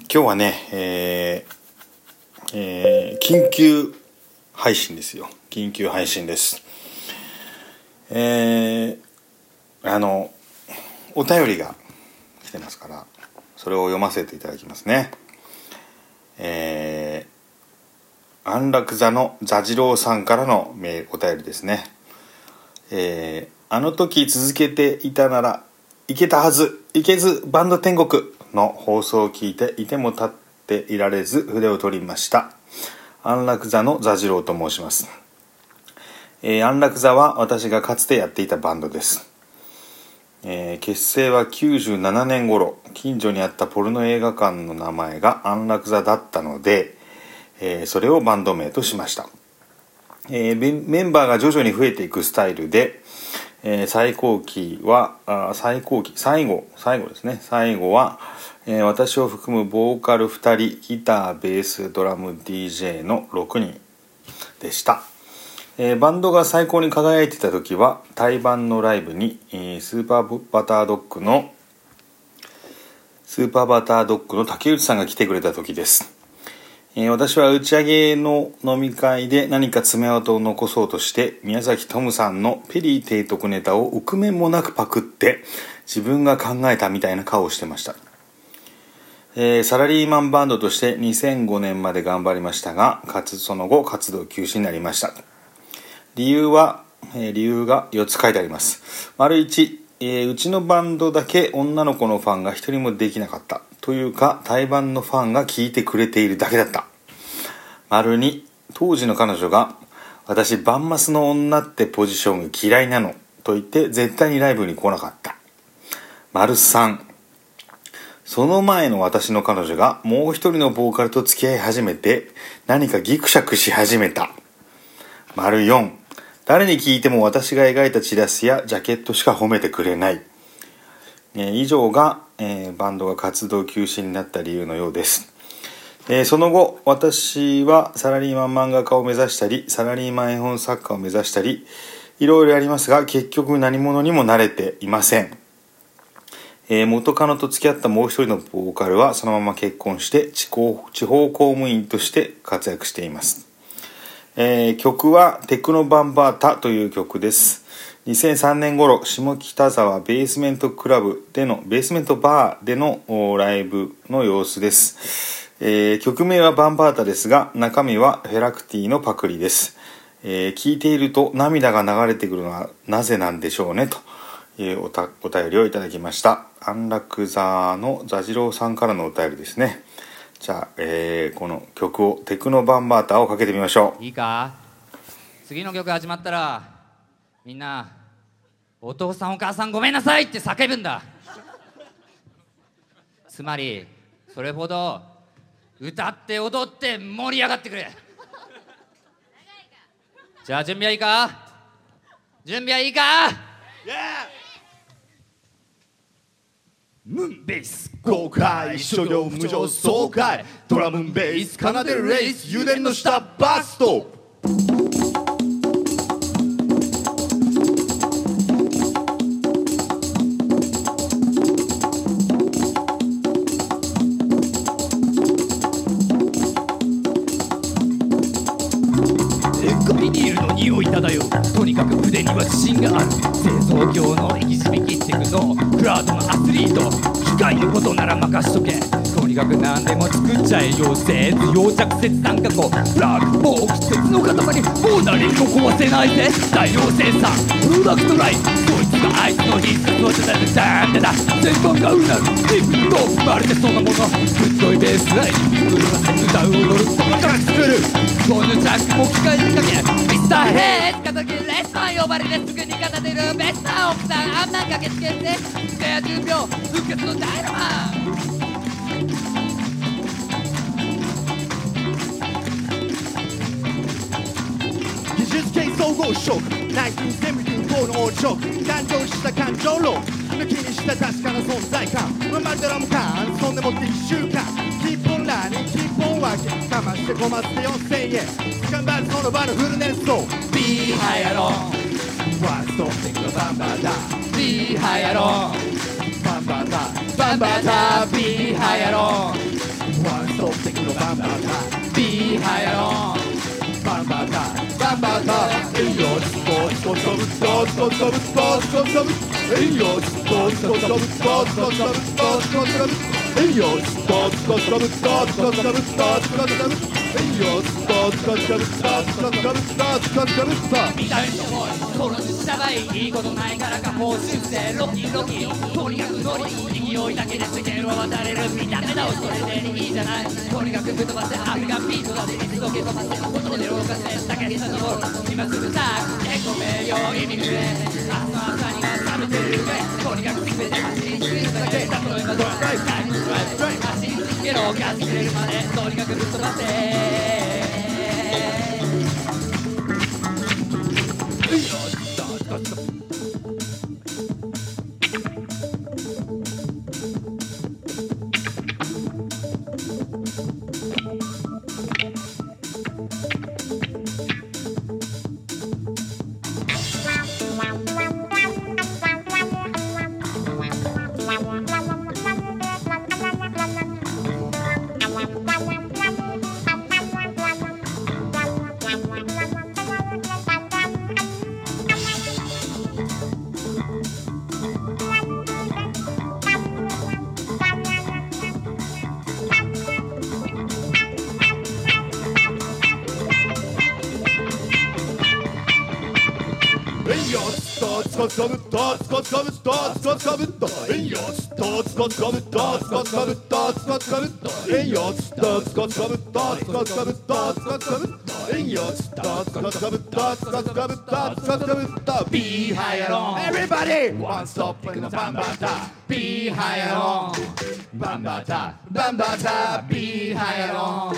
今日はね、えーえー緊急配信ですよ。緊急配信です。えーあのお便りが来てますからそれを読ませていただきますね。えー安楽座の座次郎さんからのメールお便りですね。えーあの時続けていたならいけたはずいけずバンド天国。の放送を聞いていても立っていられず筆を取りました。安楽座の座次郎と申します、えー安楽座は私がかつてやっていたバンドです、えー結成は97年頃近所にあったポルノ映画館の名前が安楽座だったので、えーそれをバンド名としました。えーメンバーが徐々に増えていくスタイルで、えー最高期はあ最高期最後最後ですね。最後は、えー私を含むボーカル2人ギターベースドラム DJ の6人でした、えーバンドが最高に輝いてた時は対バンのライブに、えースーパーバタードッグのスーパーバタードッグの竹内さんが来てくれた時です。えー私は打ち上げの飲み会で何か爪痕を残そうとして宮崎トムさんのペリー提督ネタを臆面もなくパクって自分が考えたみたいな顔をしてました、えーサラリーマンバンドとして2005年まで頑張りましたがかつその後活動休止になりました。理由は、えー理由が4つ書いてあります。丸1、えーうちのバンドだけ女の子のファンが一人もできなかった。というか対バンのファンが聞いてくれているだけだった。丸2当時の彼女が「私バンマスの女ってポジションが嫌いなの」と言って絶対にライブに来なかった。丸3その前の私の彼女がもう一人のボーカルと付き合い始めて何かギクシャクし始めた。丸4誰に聞いても私が描いたチラシやジャケットしか褒めてくれない、え以上が、えーバンドが活動休止になった理由のようです、えーその後私はサラリーマン漫画家を目指したりサラリーマン絵本作家を目指したりいろいろありますが結局何者にもなれていません。えー元カノと付き合ったもう一人のボーカルはそのまま結婚して地方地方公務員として活躍しています、えー曲は「テクノバンバータ」という曲です。2003年頃下北沢ベースメントクラブでのベースメントバーでのライブの様子です、えー曲名はバンバータですが中身はフェラクティのパクリです、えー聞いていると涙が流れてくるのはなぜなんでしょうねと。いうおたお便りをいただきました。安楽座の座次郎さんからのお便りですね。じゃあ、えーこの曲を「テクノバンバータ」をかけてみましょう。いいか？次の曲始まったらみんな「お父さんお母さんごめんなさい!」って叫ぶんだ。つまりそれほど歌って踊って盛り上がってくれ。じゃあ準備はいいか？準備はいいか？ムンベース公開所領無常爽快ドラムンベース奏でるレース油田の下バスト。ビニールの匂い漂う。とにかく腕には自信がある。リート。機械のことなら任しとけ。とにかく何でも作っちゃえ。溶接溶着切断加工プラグボーク鉄の塊ボーナリンゴ壊せないぜ大量生産プロダクトライ。ンそいつがあいつの必殺技だってダンダダ全般がうなる。リップとまるでそのもの。ぶっといベースライン。車で歌う踊るそこから作る。このジャックも機械にかけ。ミスターヘッド。呼ばれてすぐに片手るベスター奥さんあんなん駆けつけてスペア10秒復活のダイナマン技術系総合職1974の王職誕生した感情論。抜きにした確かな存在感。ままドラム感そんでもって1週間。何日本はかまして困って4000円頑張るその場のフルネスト Be high やろワンストッピングバンバーだ Be high やろバンバーだバンバーだ Be high やろワンストッピングバンバーだ Be high やろバンバーだバンバーだ In よ見た目とにかくだけそれでいいじゃないとにかくぶっ飛ばせアがピートだって水溶け飛ばせ音で動かせだけにさの今すぐさ結構名誉意味不明明日の朝には冷めてる上とにかく全て走り続けるだけ例えばドライブタイムドライブドライブ走り続けろガス切れるまでとにかくぶっ飛ばせツカブタツカツカブタツカツカブタエンヨツタツカツカブタツカツカブタツカツカブタエンヨツタツカツカブタツカツカブタツカツカブタエンヨツタツカツカブタツカツカブタツカツカブタ Be high alone Everybody One stop pick the bam bam da Be high alone Bam bam da Bam bam da Be high alone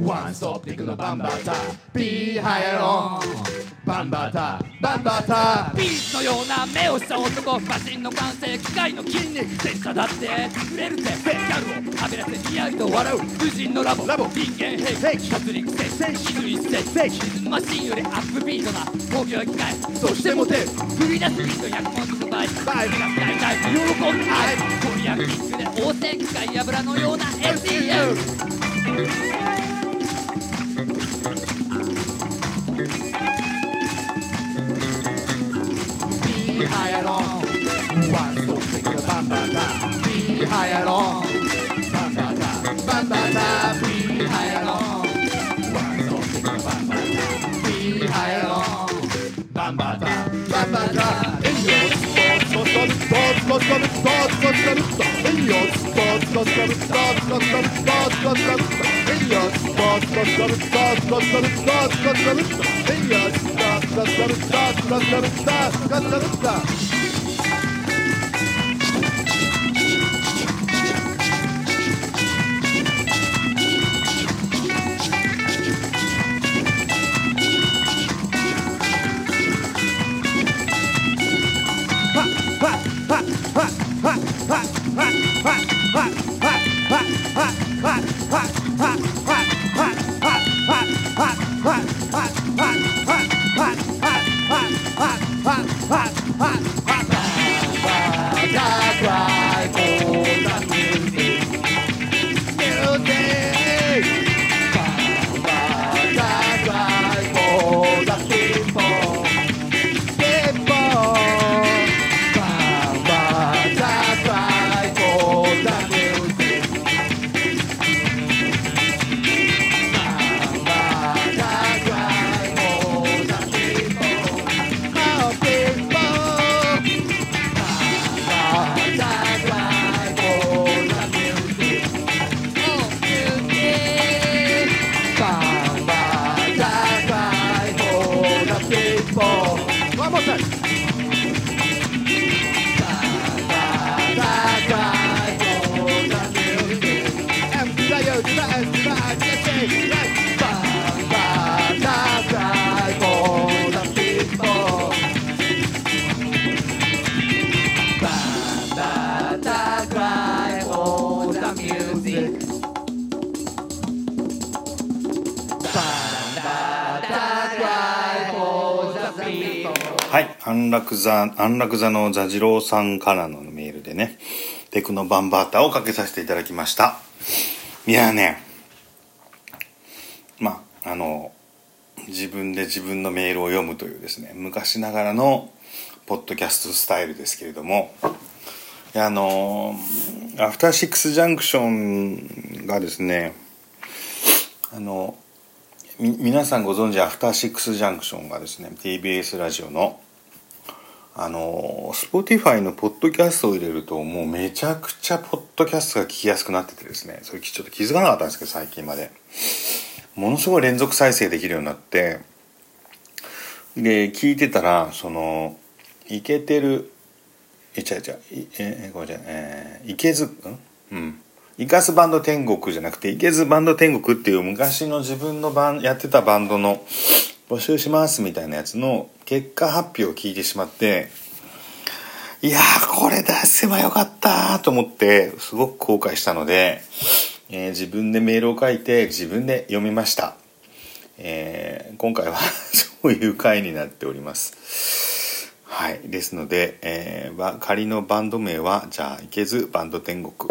One stop pick the bam bam da Be high alone バンバータバンバータビーチのような目をした男マシンの完成機械の筋肉拙者だって売れるぜギャルをはべらせにやりと笑う無人のラボ。ラボ。人間兵器活力戦戦士。一戦リズムマシンよりアップビートな工業機械。そしてモテる。振り出すビート100本ずつ倍。倍が大体喜んで。愛コリアンキックで応戦機械油のような SEU Costa in your spot Costa Costa Costa in your spot Costa Costa Costa in your spot Costa Costa Costa 快。vamos a... はい。安楽座安楽座の座次郎さんからのメールでねテクノバンバーターをかけさせていただきました。いやね。まああの自分で自分のメールを読むというですね昔ながらのポッドキャストスタイルですけれどもいやあのアフターシックスジャンクションがですねあの皆さんご存知アフターシックスジャンクションがですね TBS ラジオのあの Spotify のポッドキャストを入れるともうめちゃくちゃポッドキャストが聞きやすくなっててですねそれちょっと気づかなかったんですけど最近まで。ものすごい連続再生できるようになってで聞いてたらそのイケてるえちゃうちゃいえごめんなさいえ、いけずん？うん。イカスバンド天国じゃなくて、いけずバンド天国っていう昔の自分のバンやってたバンドの募集しますみたいなやつの結果発表を聞いてしまって、いやーこれ出せばよかったと思って、すごく後悔したので、えー自分でメールを書いて自分で読みました。えー今回は そういう回になっております。はい。ですので、えー仮のバンド名は、じゃあ、いけずバンド天国。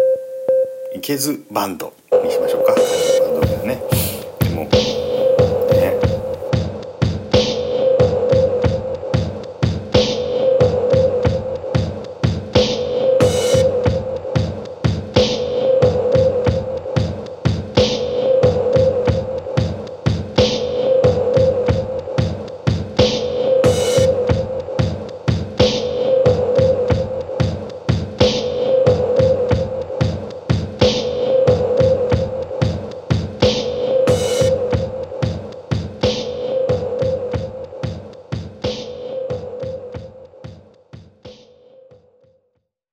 いけずバンドにしましょうか。バンド名はね。